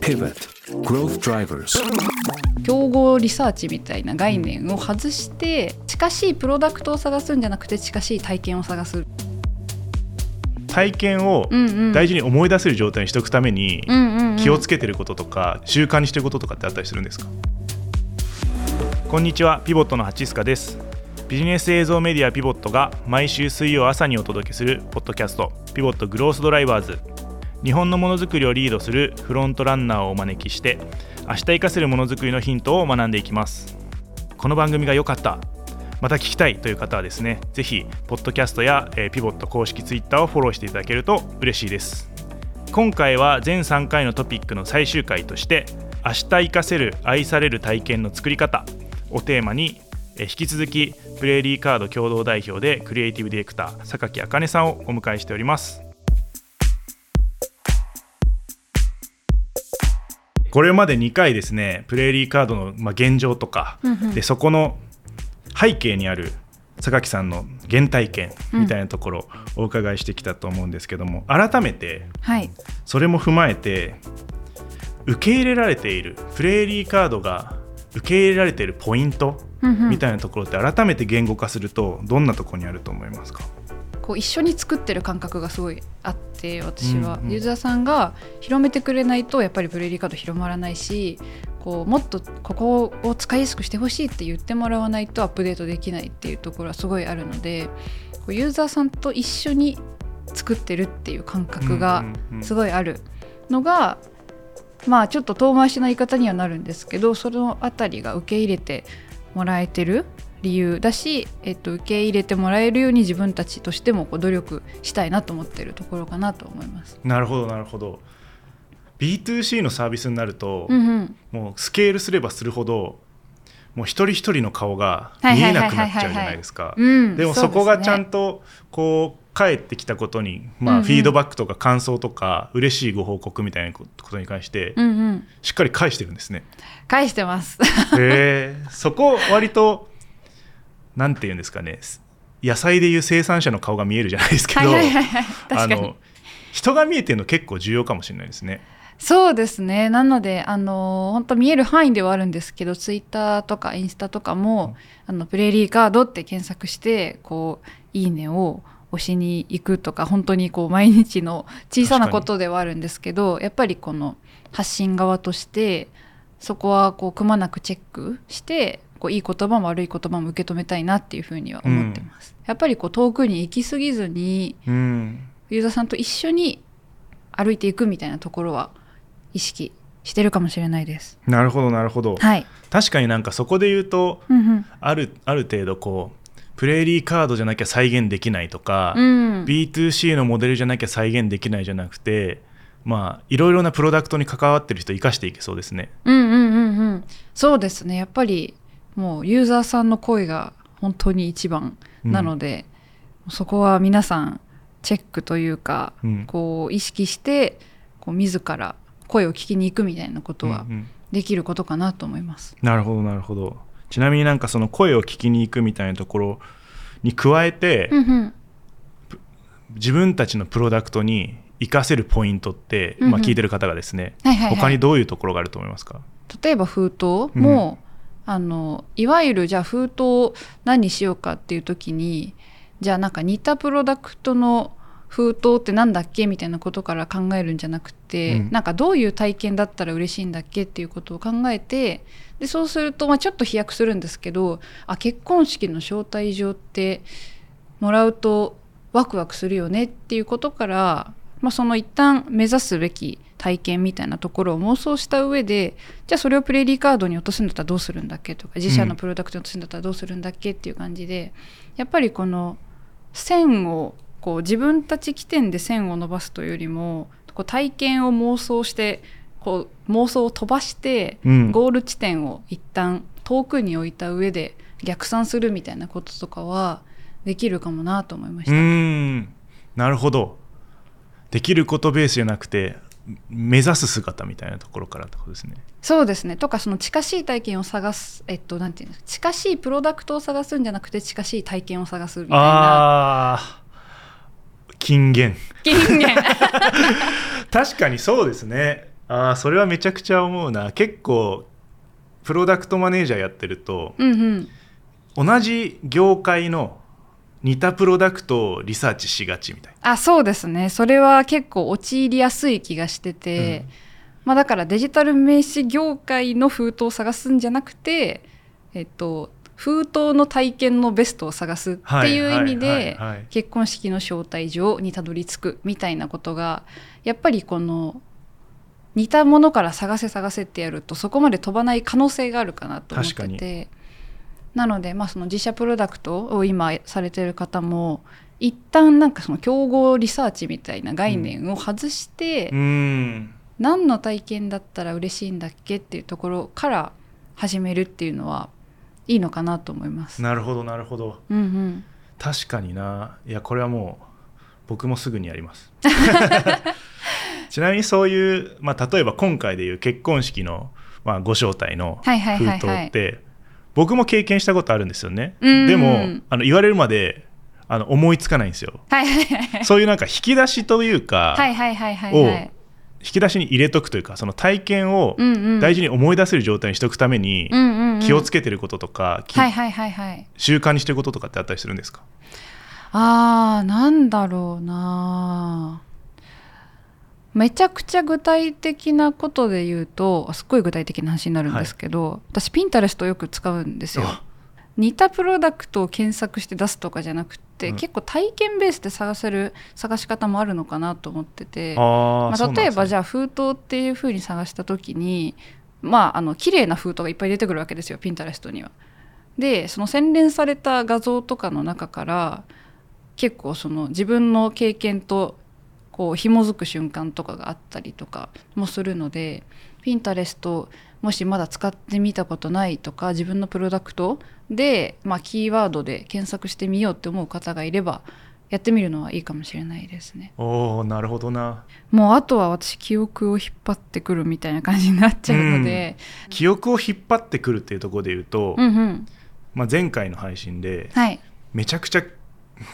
Pivot. Growth Drivers. 競合リサーチみたいな概念を外して近しいプロダクトを探すんじゃなくて近しい体験を探す。体験を大事に思い出せる状態にしておくために気をつけてることとか習慣にしてることとかってあったりするんですか？こんにちはピボットのハチスカです。ビジネス映像メディアピボットが毎週水曜朝にお届けするポッドキャストピボットグロースドライバーズ日本のものづくりをリードするフロントランナーをお招きして明日活かせるものづくりのヒントを学んでいきます。この番組が良かったまた聞きたいという方はですねぜひポッドキャストや、えーピボット公式ツイッターをフォローしていただけると嬉しいです。今回は全3回のトピックの最終回として明日活かせる愛される体験の作り方をテーマにえ引き続きプレーリーカード共同代表でクリエイティブディレクター榊茜さんをお迎えしております。これまで2回ですねプレーリーカードの、まあ、現状とか、うんうん。でそこの背景にある榊さんの原体験みたいなところをお伺いしてきたと思うんですけども、改めてはい。それも踏まえて受け入れられているプレーリーカードが受け入れられているポイントうんうん。みたいなところって改めて言語化するとどんなところにあると思いますか？こう一緒に作ってる感覚がすごいあって私は、うんうん。ユーザーさんが広めてくれないとやっぱりプレリーカード広まらないしこうもっとここを使いやすくしてほしいって言ってもらわないとアップデートできないっていうところはすごいあるのでこうユーザーさんと一緒に作ってるっていう感覚がすごいあるのが、まあちょっと遠回しな言い方にはなるんですけどそのあたりが受け入れてもらえてる理由だし、えっと、受け入れてもらえるように自分たちとしてもこう努力したいなと思ってるところかなと思います。なるほどなるほど B2C のサービスになると、うんうん、もうスケールすればするほどもう一人一人の顔がはい見えなくなっちゃうじゃないですか。うんでもそこがちゃんととこう返ってきたことに、まあ、フィードバックとか感想とか嬉しいご報告みたいなことに関してうんうん、しっかり返してるんですね。返してます。へえそこ割となんて言うんですかね。野菜でいう生産者の顔が見えるじゃないですけどはいはいはいはい。あ確かに。の人が見えてるの結構重要かもしれないですね。そうですね。なのであの本当見える範囲ではあるんですけどツイッターとかインスタとかも、あのプレーリーカードって検索してこういいねを押しに行くとか本当にこう毎日の小さなことではあるんですけどやっぱりこの発信側としてそこはこうくまなくチェックしてこういい言葉も悪い言葉も受け止めたいなっていうふうには思ってます。やっぱりこう遠くに行き過ぎずにうんユーザーさんと一緒に歩いていくみたいなところは意識してるかもしれないです。なるほどなるほど、はい。確かになんかそこで言うとうんうん。あるある程度こうプレーリーカードじゃなきゃ再現できないとか、うん。B2C のモデルじゃなきゃ再現できないじゃなくてまあいろいろなプロダクトに関わってる人生かしていけそうですね。うんうんうんうん。そうですね。やっぱりもうユーザーさんの声が本当に一番なので、そこは皆さんチェックというか、うん。こう意識してこう自ら声を聞きに行くみたいなことはうんうん。できることかなと思います。なるほどなるほど。ちなみになんかその声を聞きに行くみたいなところに加えて、うんうん。自分たちのプロダクトに活かせるポイントって、うんうん。まあ、聞いてる方がですね、はいはいはい。他にどういうところがあると思いますか？例えば封筒も、あのいわゆるじゃあ封筒を何にしようかっていう時にじゃあなんか似たプロダクトの封筒ってなんだっけみたいなことから考えるんじゃなくて、うん。なんかどういう体験だったら嬉しいんだっけっていうことを考えてでそうすると、まあ、ちょっと飛躍するんですけどあ結婚式の招待状ってもらうとワクワクするよねっていうことから、まあ、その一旦目指すべき体験みたいなところを妄想した上でじゃあそれをプレーリーカードに落とすんだったらどうするんだっけとか自社のプロダクトに落とすんだったらどうするんだっけっていう感じでやっぱりこの線をこう自分たち起点で線を伸ばすというよりもこう体験を妄想してこう妄想を飛ばしてうん。ゴール地点を一旦遠くに置いた上で逆算するみたいなこととかはできるかもなと思いましうた。なるほど。できることベースじゃなくて目指す姿みたいなところからってことですね。そうですね。とかその近しい体験を探すえっとなんていうんですか？近しいプロダクトを探すんじゃなくて近しい体験を探すみたいな。あー金言。金言。確かにそうですね。ああそれはめちゃくちゃ思うな。結構プロダクトマネージャーやってると、うんうん。同じ業界の似たプロダクトをリサーチしがちみたいあそうですね。それは結構陥りやすい気がしてて、うん。まあ、だからデジタル名刺業界の封筒を探すんじゃなくて、えっと、封筒の体験のベストを探すっていう意味ではい結婚式の招待状にたどり着くみたいなことがやっぱりこの似たものから探せ探せってやるとそこまで飛ばない可能性があるかなと思っててなので、まあ、その自社プロダクトを今されてる方も一旦なんかその競合リサーチみたいな概念を外して、なうん。何の体験だったら嬉しいんだっけっていうところから始めるっていうのはいいのかなと思います。なるほどなるほど。うんうん、確かにな。いやこれはもう僕もすぐにやります。ちなみにそういう、まあ、例えば今回でいう結婚式の、まあ、ご招待のはいはい封はいはい。筒って僕も経験したことあるんですよね。うん。でもあの言われるまであの思いつかないんですよ。はいはいはい。そういうなんか引き出しというか、引き出しに入れとくというかその体験をうんうん。大事に思い出せる状態にしておくためにうんうんうん。気をつけてることとか、きはいはいはいはい。習慣にしてることとかってあったりするんですか？あーなんだろうなめちゃくちゃ具体的なことで言うとすっごい具体的な話になるんですけど、私ピンタレストをよく使うんですよ。あ。似たプロダクトを検索して出すとかじゃなくて、うん。結構体験ベースで探せる探し方もあるのかなと思っててまあ、例えばじゃあ封筒っていう風に探した時にまああの綺麗な封筒がいっぱい出てくるわけですよピンタレストには。でその洗練された画像とかの中から結構その自分の経験とこう紐づく瞬間とかがあったりとかもするのでピンタレストもしまだ使ってみたことないとか自分のプロダクトで、まあ、キーワードで検索してみようって思う方がいればやってみるのはいいかもしれないですね。おーなるほどな。もうあとは私記憶を引っ張ってくるみたいな感じになっちゃうので、記憶を引っ張ってくるっていうところで言うと、うん、うん。まあ、前回の配信ではい。めちゃくちゃ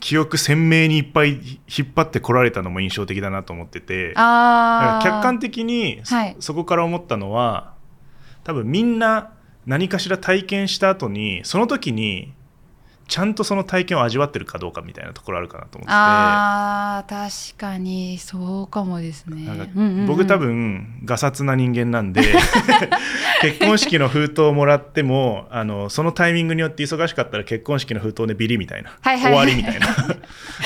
記憶鮮明にいっぱい引っ張ってこられたのも印象的だなと思ってて。客観的にそ,、はい。そこから思ったのは多分みんな何かしら体験した後にその時にちゃんとその体験を味わってるかどうかみたいなところあるかなと思ってて。あー確かにそうかもですね。うんうんうん。僕多分がさつな人間なんで 結婚式の封筒をもらってもあのそのタイミングによって忙しかったら結婚式の封筒でビリみたいな、はいはいはい。終わりみたいな。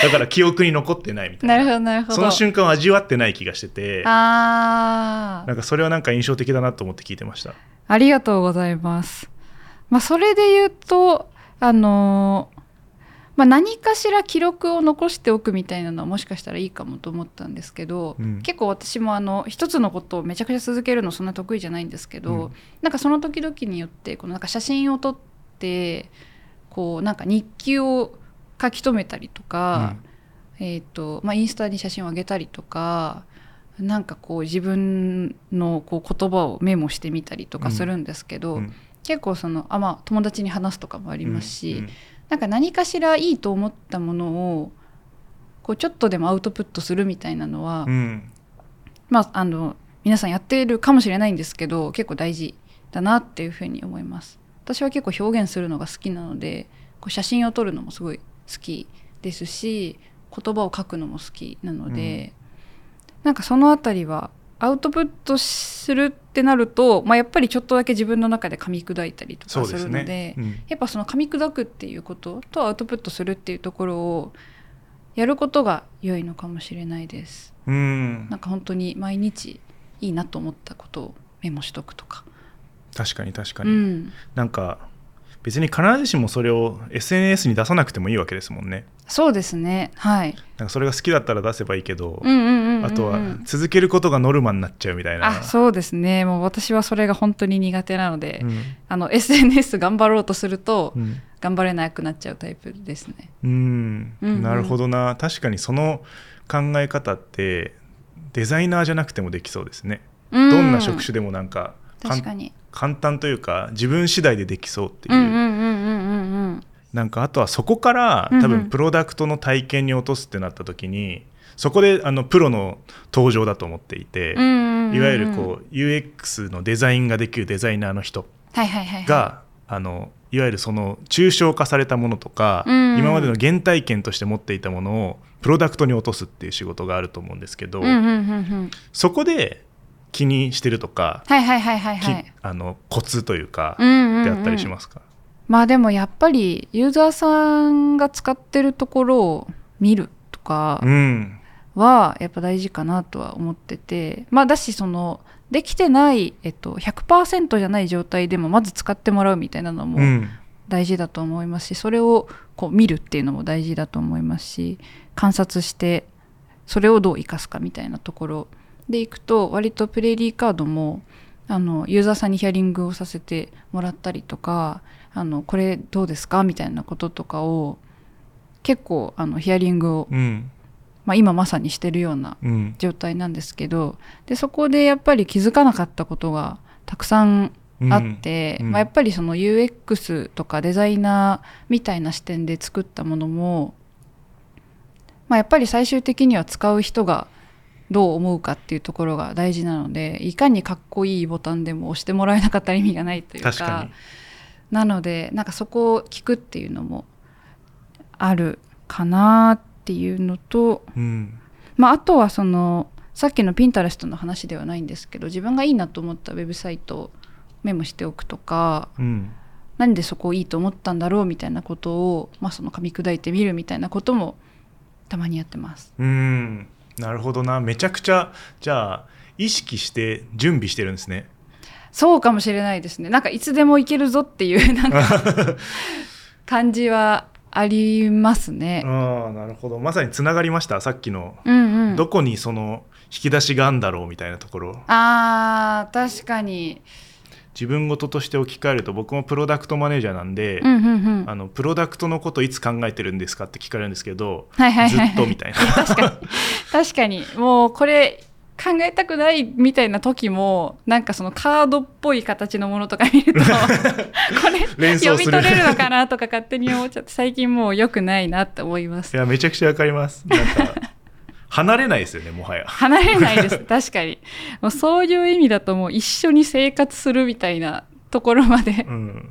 だから記憶に残ってないみたいな。なるほどなるほど。その瞬間を味わってない気がしてて。あー。なんかそれはなんか印象的だなと思って聞いてました。ありがとうございます。まあ、それで言うと、あのーまあ、何かしら記録を残しておくみたいなのはもしかしたらいいかもと思ったんですけど、うん。結構私もあの一つのことをめちゃくちゃ続けるのそんな得意じゃないんですけど、うん。なんかその時々によってこのなんか写真を撮ってこうなんか日記を書き留めたりとか、えーとまあ、インスタに写真を上げたりとかなんかこう自分のこう言葉をメモしてみたりとかするんですけど、うん結構そのあ、まあ、友達に話すとかもありますし、うんなんか何かしらいいと思ったものをこうちょっとでもアウトプットするみたいなのは、うん。まあ、あの皆さんやっているかもしれないんですけど結構大事だなっていうふうに思います。私は結構表現するのが好きなのでこう写真を撮るのもすごい好きですし言葉を書くのも好きなので、なんかそのあたりはアウトプットするってなると、まあ、やっぱりちょっとだけ自分の中で噛み砕いたりとかするのでね、うん。やっぱその噛み砕くっていうこととアウトプットするっていうところをやることが良いのかもしれないです。うん。なんか本当に毎日いいなと思ったことをメモしとくとか。確かに確かに、うん、なんか別に必ずしもそれを SNS に出さなくてもいいわけですもんねそうですね。はい。なんかそれが好きだったら出せばいいけど、あとは続けることがノルマになっちゃうみたいなあ、そうですね。もう私はそれが本当に苦手なので、うんあの SNS 頑張ろうとすると、うん頑張れなくなっちゃうタイプですね。うんうんうんなるほどな確かにその考え方ってデザイナーじゃなくてもできそうですね、どどんな職種でもなんかかん確かに。簡単というか自分次第でできそうっていう。なんかあとはそこから多分プロダクトの体験に落とすってなった時に、そこであのプロの登場だと思っていて、いわゆるこう UX のデザインができるデザイナーの人が、あのいわゆるその抽象化されたものとか、うん今までの原体験として持っていたものをプロダクトに落とすっていう仕事があると思うんですけど、そこで気にしてるとか、はいはいはいはいはい。きあのコツというか、うんうんうん。であったりしますか、まあでもやっぱりユーザーさんが使ってるところを見るとかうん。はやっぱ大事かなとは思ってて。まあだしそのできてない、えっと、100%じゃない状態でもまず使ってもらうみたいなのもうん。大事だと思いますしそれをこう見るっていうのも大事だと思いますし観察してそれをどう生かすかみたいなところでいくと割とプレーリーカードもあのユーザーさんにヒアリングをさせてもらったりとかあのこれどうですか？みたいなこととかを結構あのヒアリングを、うん。まあ、今まさにしてるようなうん。状態なんですけどでそこでやっぱり気づかなかったことがたくさんあって、うん。まあ、やっぱりその UX とかデザイナーみたいな視点で作ったものも、まあ、やっぱり最終的には使う人がどう思うかっていうところが大事なのでいかにかっこいいボタンでも押してもらえなかったら意味がないというかなのでなんかそこを聞くっていうのもあるかなっていうのと、うんまあ、あとはそのさっきのピンタレストの話ではないんですけど自分がいいなと思ったウェブサイトをメモしておくとかうんなんでそこをいいと思ったんだろうみたいなことを、まあ、その噛み砕いてみるみたいなこともたまにやってます。うんなるほどな。めちゃくちゃじゃあ意識して準備してるんですね。そうかもしれないですね。なんかいつでもいけるぞっていう なんか 感じはありますね。ああなるほど。まさにつながりました？さっきの、うんうん、どこにその引き出しがあるんだろうみたいなところ。あー確かに、自分事として置き換えると僕もプロダクトマネージャーなんで、うんうんうん、あのプロダクトのこといつ考えてるんですかって聞かれるんですけど、はいはいはいはい。ずっとみたいな。確かに。確かに。もうこれ考えたくないみたいな時もなんかそのカードっぽい形のものとか見ると これ読み取れるのかなとか勝手に思っちゃって最近もう良くないなって思います。いやめちゃくちゃわかります。なんか離れないですよねもはや。離れないです。確かに。もうそういう意味だともう一緒に生活するみたいなところまでうん。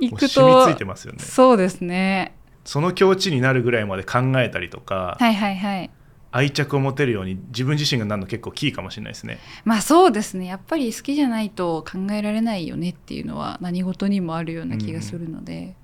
行くとついてますよね。そうですね。その境地になるぐらいまで考えたりとか、はいはいはい。愛着を持てるように自分自身がなるの結構キーかもしれないですね。まあそうですね。やっぱり好きじゃないと考えられないよねっていうのは何事にもあるような気がするので、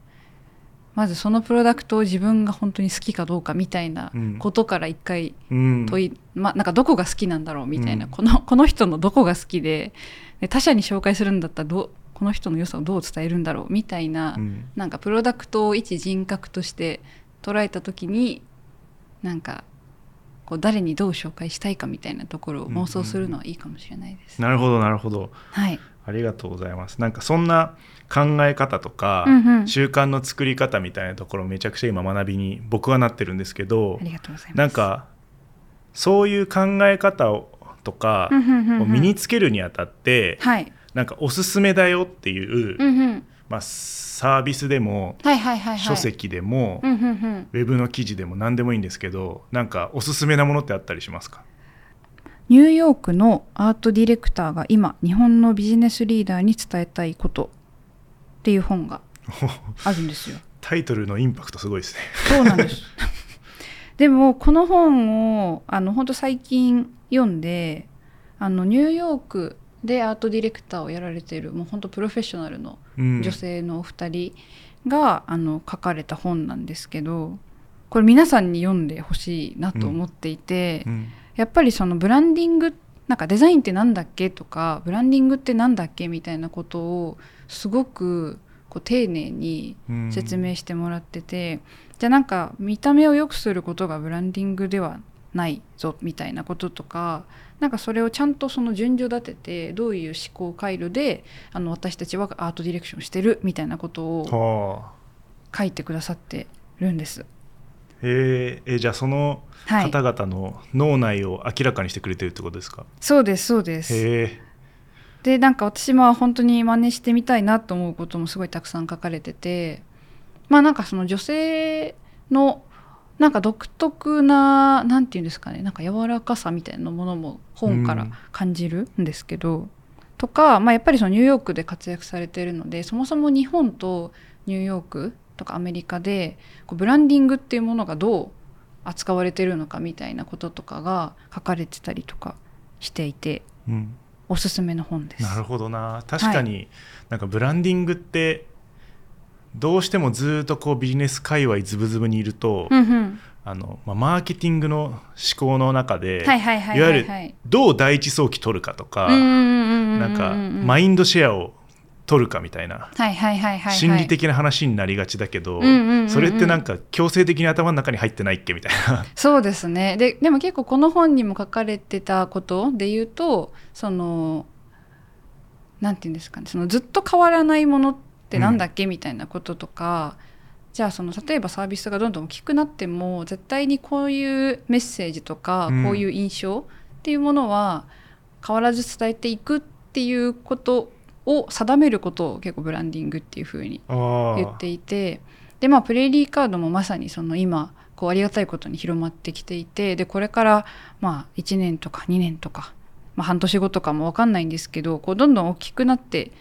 まずそのプロダクトを自分が本当に好きかどうかみたいなうん。ことから一回うん。問い、まあなんかどこが好きなんだろうみたいな、うん。この この人のどこが好きでで他者に紹介するんだったらどうこの人の良さをどう伝えるんだろうみたいな、うん。なんかプロダクトを一人格として捉えた時になんかこう誰にどう紹介したいかみたいなところを妄想するのはいいかもしれないです。なるほどなるほど。はい、ありがとうございます。なんかそんな考え方とか、うんうん習慣の作り方みたいなところめちゃくちゃ今学びに僕はなってるんですけどありがとうございます。なんかそういう考え方をとかを身につけるにあたって、はい、なんかおすすめだよっていう、うんうん、まあ、サービスでもはいはいはいはい。書籍でも、うんうんうん。ウェブの記事でも何でもいいんですけどなんかおすすめなものってあったりしますか？ニューヨークのアートディレクターが今日本のビジネスリーダーに伝えたいことっていう本が あるんですよ。タイトルのインパクトすごいですね。そうなんです。でもこの本をあの本当最近読んであのニューヨークでアートディレクターをやられているもう本当プロフェッショナルのうん女性のお二人が、あの書かれた本なんですけどこれ皆さんに読んでほしいなと思っていて、うんやっぱりそのブランディングなんかデザインってなんだっけとかブランディングってなんだっけみたいなことをすごくこう丁寧にうん説明してもらってて、じゃあなんか見た目を良くすることがブランディングではないぞみたいなこととかなんかそれをちゃんとその順序立ててどういう思考回路であの私たちはアートディレクションしてるみたいなことをはあ書いてくださってるんです。えーえじゃあそのはい、方々の脳内を明らかにしてくれてるってことですか、そうですそうです。へえでなんか私も本当に真似してみたいなと思うこともすごいたくさん書かれててまあなんかその女性のなんか独特ななんていうんですかねなんか柔らかさみたいなものも本から感じるんですけど、とか、まあ、やっぱりそのニューヨークで活躍されているのでそもそも日本とニューヨークとかアメリカでこうブランディングっていうものがどう扱われてるのかみたいなこととかが書かれてたりとかしていてうん。おすすめの本です。なるほどな。確かに、なんかブランディングってどうしてもずっとこうビジネス界隈ズブズブにいると、うんうん、あのまあ、マーケティングの思考の中で、はいはいはいいわゆるはいはい。どう第一早期取るかとか、ななんかマインドシェアを取るかみたいな。はいはいはいはいはい、心理的な話になりがちだけど、うんうんうんうん。それってなんか強制的に頭の中に入ってないっけみたいな。そうですね。ででも結構この本にも書かれてたことで言うとそのなんて言うんですかね。そのずっと変わらないものってなんだっけ、みたいなこととかじゃあその例えばサービスがどんどん大きくなっても絶対にこういうメッセージとか、うん。こういう印象っていうものは変わらず伝えていくっていうことを定めることを結構ブランディングっていうふうに言っていてでまあプレイリーカードもまさにその今こうありがたいことに広まってきていてでこれからまあ1年とか2年とか、まあ、半年後とかも分かんないんですけどこうどんどん大きくなって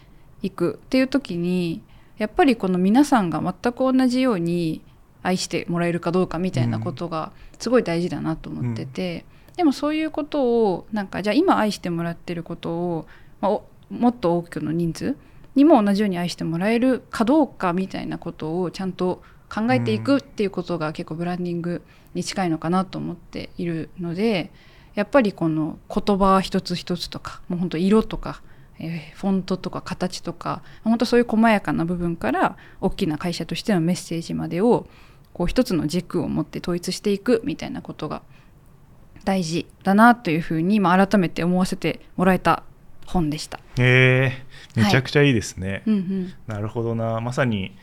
いくっていう時にやっぱりこの皆さんが全く同じように愛してもらえるかどうかみたいなことがすごい大事だなと思ってて、でもそういうことをなんかじゃあ今愛してもらってることを、まあおもっと多くの人数にも同じように愛してもらえるかどうかみたいなことをちゃんと考えていくっていうことが結構ブランディングに近いのかなと思っているのでやっぱりこの言葉一つ一つとかもう本当色とか、えーフォントとか形とか本当そういう細やかな部分から大きな会社としてのメッセージまでをこう一つの軸を持って統一していくみたいなことが大事だなというふうに、まあ、改めて思わせてもらえた本でした。えー、めちゃくちゃいいですね。うんうん。なるほどな。まさに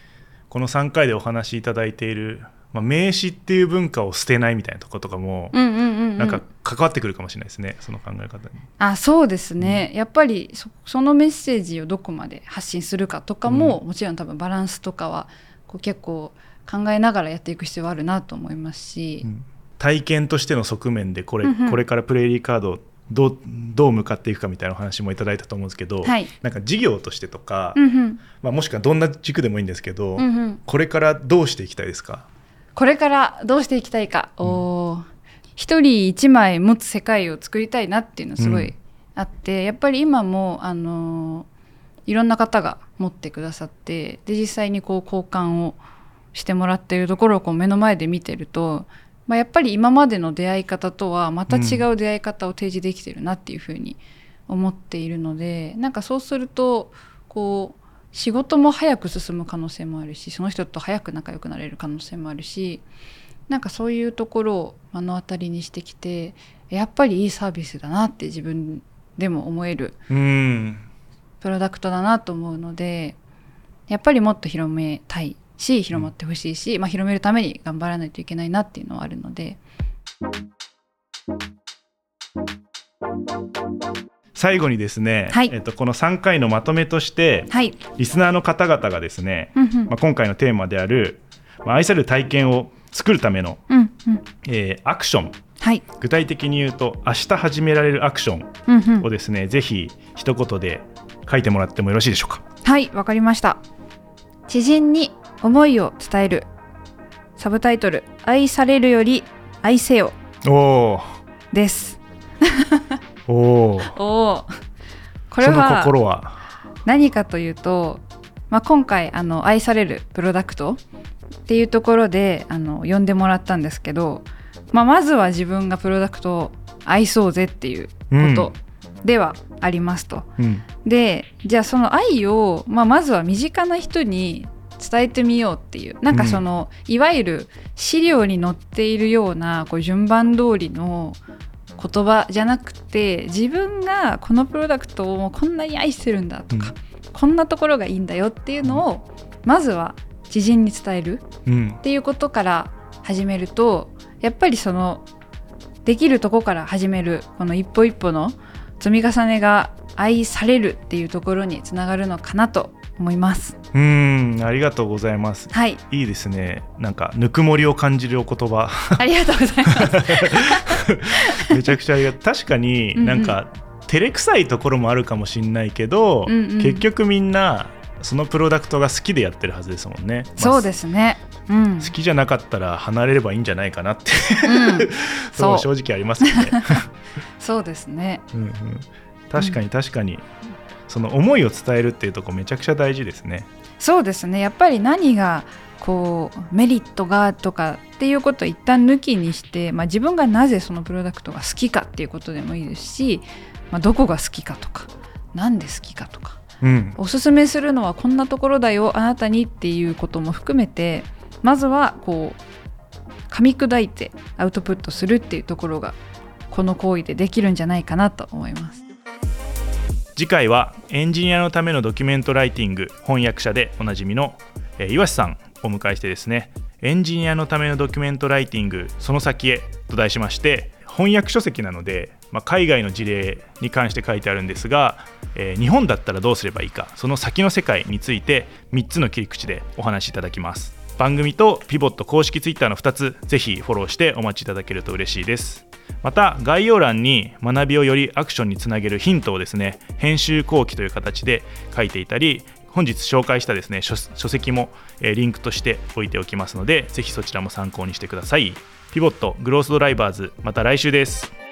この3回でお話しいただいている、まあ、名詞っていう文化を捨てないみたいなところとかも、うんうんうんうん。なんか関わってくるかもしれないですねその考え方に。あそうですね、やっぱりそそのメッセージをどこまで発信するかとかも、もちろん多分バランスとかはこう結構考えながらやっていく必要はあるなと思いますし、うん。体験としての側面でこれ,、うんうん。これからプレイリーカードをどうどう向かっていくかみたいなお話もいただいたと思うんですけど、はい。なんか事業としてとか、うんうん。まあ、もしくはどんな軸でもいいんですけど、うんうん、これからどうしていきたいですか？これからどうしていきたいか、おー一人一枚持つ世界を作りたいなっていうのはすごいあって、やっぱり今もあのーいろんな方が持ってくださってで実際にこう交換をしてもらっているところをこう目の前で見てると、まあ、やっぱり今までの出会い方とはまた違う出会い方を提示できてるなっていうふうに思っているのでなんかそうするとこう仕事も早く進む可能性もあるしその人と早く仲良くなれる可能性もあるしなんかそういうところを目の当たりにしてきてやっぱりいいサービスだなって自分でも思えるうん。プロダクトだなと思うのでやっぱりもっと広めたいし広まってほしいし、まあ、広めるために頑張らないといけないなっていうのはあるので。最後にですね、はい。えっと、この3回のまとめとしてはい、リスナーの方々がですね、うんうん。まあ、今回のテーマである、まあ、愛される体験を作るための、うんうん。えーアクション。はい、具体的に言うと明日始められるアクションうんうん、をですね、ぜひ一言で書いてもらってもよろしいでしょうか？はいわかりました。知人に思いを伝える。サブタイトル「愛されるより愛せよ。おー」です。おー。お おこれは心は？何かというと、まあ、今回あの愛されるプロダクトっていうところであの呼んでもらったんですけど、まあ、まずは自分がプロダクトを愛そうぜっていうことではありますと。うん。でじゃあその愛を、まあ、まずは身近な人に伝えてみようっていう。なんかその、いわゆる資料に載っているようなこう順番通りの言葉じゃなくて自分がこのプロダクトをこんなに愛してるんだとか、こんなところがいいんだよっていうのをまずは知人に伝えるうん。っていうことから始めるとやっぱりそのできるとこから始めるこの一歩一歩の積み重ねが愛されるっていうところにつながるのかなと思います。うんありがとうございます。はい。いいですね。なんかぬくもりを感じるお言葉。ありがとうございます。めちゃくちゃありが確かにうんうん。なんか照れくさいところもあるかもしれないけど、うんうん結局みんなそのプロダクトが好きでやってるはずですもんね、まあそうですね。うん。好きじゃなかったら離れればいいんじゃないかなって。うん。そう正直ありますよね、そうですね。うんうん、確かに確かに、その思いを伝えるっていうところめちゃくちゃ大事ですね。そうですね。やっぱり何がこうメリットがとかっていうことを一旦抜きにして、まあ、自分がなぜそのプロダクトが好きかっていうことでもいいですし、まあ、どこが好きかとかなんで好きかとかうん。おすすめするのはこんなところだよあなたにっていうことも含めてまずはこう噛み砕いてアウトプットするっていうところがこの行為でできるんじゃないかなと思います。次回はエンジニアのためのドキュメントライティング翻訳者でおなじみの、えー岩瀬さんをお迎えしてですねエンジニアのためのドキュメントライティングその先へと題しまして翻訳書籍なので、まあ、海外の事例に関して書いてあるんですが、えー日本だったらどうすればいいかその先の世界について3つの切り口でお話しいただきます。番組とピボット公式ツイッターの2つぜひフォローしてお待ちいただけると嬉しいです。また概要欄に学びをよりアクションにつなげるヒントをですね編集後期という形で書いていたり本日紹介したですね書籍も、えリンクとして置いておきますのでぜひそちらも参考にしてください。ピボットグロースドライバーズまた来週です。